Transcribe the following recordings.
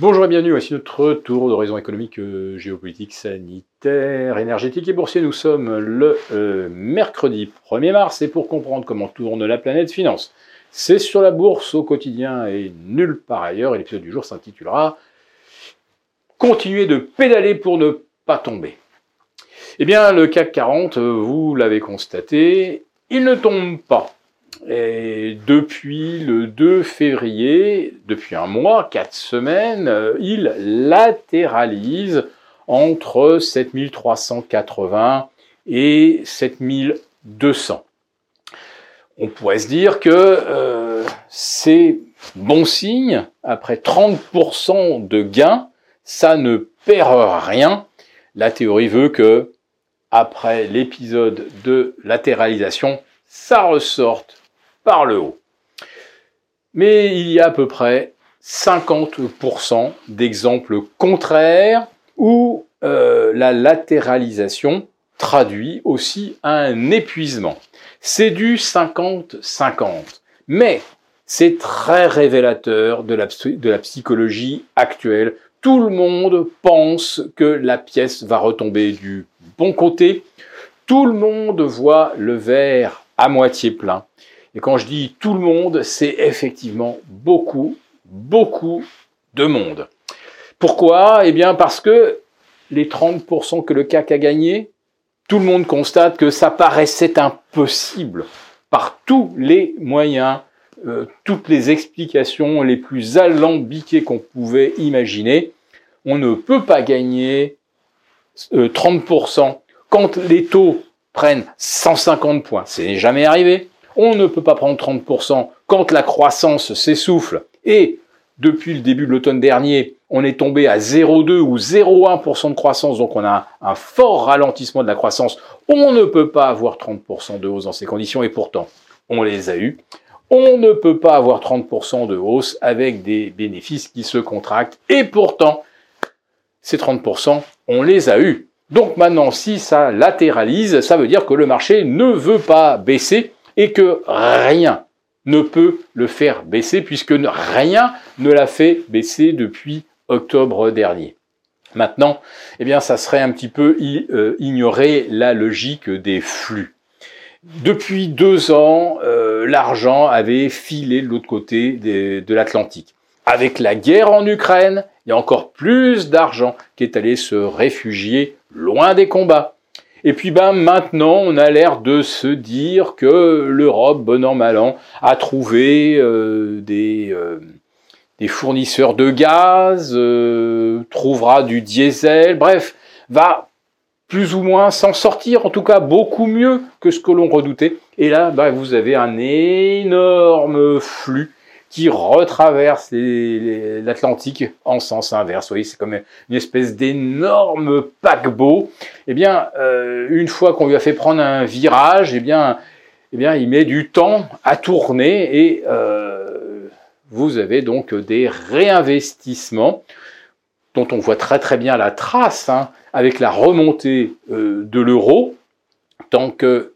Bonjour et bienvenue, voici notre tour d'horizon économique, euh, géopolitique, sanitaire, énergétique et boursier. Nous sommes le euh, mercredi 1er mars et pour comprendre comment tourne la planète finance, c'est sur la bourse au quotidien et nulle part ailleurs. Et l'épisode du jour s'intitulera Continuer de pédaler pour ne pas tomber. Eh bien, le CAC 40, vous l'avez constaté, il ne tombe pas. Et depuis le 2 février, depuis un mois, quatre semaines, euh, il latéralise entre 7380 et 7200. On pourrait se dire que euh, c'est bon signe, après 30% de gains, ça ne perd rien. La théorie veut que, après l'épisode de latéralisation, ça ressorte le haut. Mais il y a à peu près 50% d'exemples contraires où euh, la latéralisation traduit aussi un épuisement. C'est du 50-50. Mais c'est très révélateur de la, de la psychologie actuelle. Tout le monde pense que la pièce va retomber du bon côté. Tout le monde voit le verre à moitié plein. Et quand je dis tout le monde, c'est effectivement beaucoup, beaucoup de monde. Pourquoi? Eh bien parce que les 30% que le CAC a gagné, tout le monde constate que ça paraissait impossible par tous les moyens, euh, toutes les explications les plus alambiquées qu'on pouvait imaginer. On ne peut pas gagner 30% euh, quand les taux prennent 150 points. C'est jamais arrivé on ne peut pas prendre 30% quand la croissance s'essouffle. Et depuis le début de l'automne dernier, on est tombé à 0,2 ou 0,1% de croissance, donc on a un fort ralentissement de la croissance. On ne peut pas avoir 30% de hausse dans ces conditions, et pourtant, on les a eus. On ne peut pas avoir 30% de hausse avec des bénéfices qui se contractent, et pourtant, ces 30%, on les a eus. Donc maintenant, si ça latéralise, ça veut dire que le marché ne veut pas baisser, et que rien ne peut le faire baisser puisque rien ne l'a fait baisser depuis octobre dernier. Maintenant, eh bien, ça serait un petit peu euh, ignorer la logique des flux. Depuis deux ans, euh, l'argent avait filé de l'autre côté de l'Atlantique. Avec la guerre en Ukraine, il y a encore plus d'argent qui est allé se réfugier loin des combats. Et puis ben maintenant, on a l'air de se dire que l'Europe, bon an mal an, a trouvé euh, des, euh, des, fournisseurs de gaz, euh, trouvera du diesel, bref, va plus ou moins s'en sortir, en tout cas beaucoup mieux que ce que l'on redoutait. Et là, ben, vous avez un énorme flux qui retraverse l'Atlantique en sens inverse. Vous voyez, c'est comme une espèce d'énorme paquebot. Eh bien, euh, une fois qu'on lui a fait prendre un virage, eh bien, eh il met du temps à tourner et euh, vous avez donc des réinvestissements dont on voit très très bien la trace hein, avec la remontée euh, de l'euro, tant que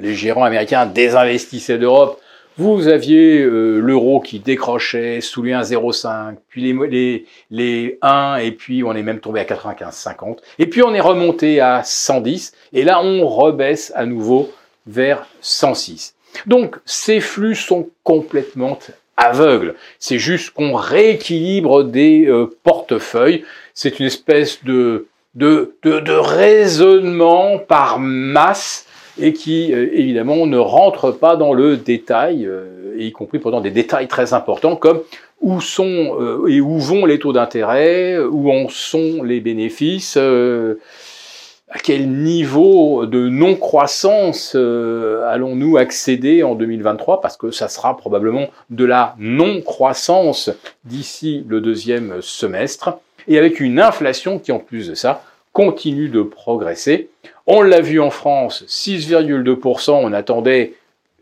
les gérants américains désinvestissaient d'Europe vous aviez euh, l'euro qui décrochait sous les 1,05, puis les, les, les 1, et puis on est même tombé à 95,50. Et puis on est remonté à 110, et là on rebaisse à nouveau vers 106. Donc ces flux sont complètement aveugles. C'est juste qu'on rééquilibre des euh, portefeuilles. C'est une espèce de, de, de, de raisonnement par masse et qui euh, évidemment ne rentre pas dans le détail, euh, y compris pendant des détails très importants comme où sont euh, et où vont les taux d'intérêt, où en sont les bénéfices, à quel niveau de non-croissance allons-nous accéder en 2023, parce que ça sera probablement de la non-croissance d'ici le deuxième semestre, et avec une inflation qui en plus de ça continue de progresser. On l'a vu en France, 6,2%, on attendait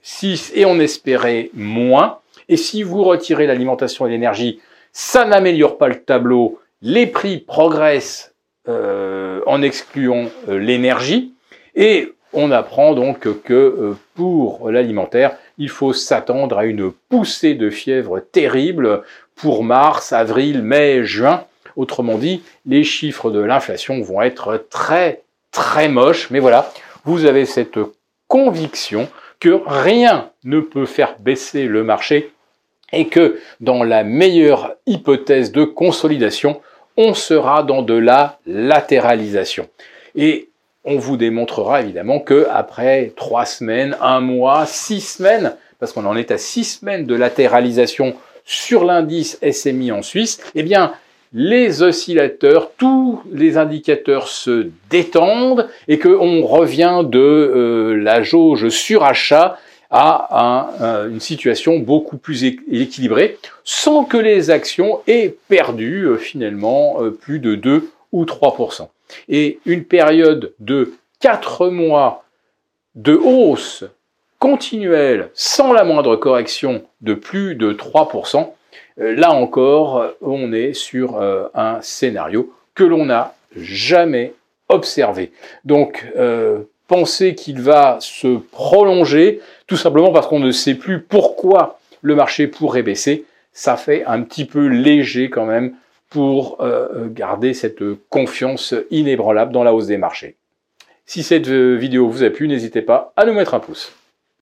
6 et on espérait moins. Et si vous retirez l'alimentation et l'énergie, ça n'améliore pas le tableau. Les prix progressent euh, en excluant euh, l'énergie. Et on apprend donc que euh, pour l'alimentaire, il faut s'attendre à une poussée de fièvre terrible pour mars, avril, mai, juin. Autrement dit, les chiffres de l'inflation vont être très très moches. Mais voilà, vous avez cette conviction que rien ne peut faire baisser le marché et que dans la meilleure hypothèse de consolidation, on sera dans de la latéralisation. Et on vous démontrera évidemment que après trois semaines, un mois, six semaines, parce qu'on en est à six semaines de latéralisation sur l'indice SMI en Suisse, eh bien, les oscillateurs, tous les indicateurs se détendent et qu'on revient de euh, la jauge surachat à une situation beaucoup plus équilibrée, sans que les actions aient perdu euh, finalement euh, plus de 2 ou 3% Et une période de 4 mois de hausse continuelle sans la moindre correction de plus de 3 euh, là encore, on est sur un scénario que l'on n'a jamais observé. Donc, penser qu'il va se prolonger, tout simplement parce qu'on ne sait plus pourquoi le marché pourrait baisser, ça fait un petit peu léger quand même pour euh, garder cette confiance inébranlable dans la hausse des marchés. Si cette vidéo vous a plu, n'hésitez pas à nous mettre un pouce.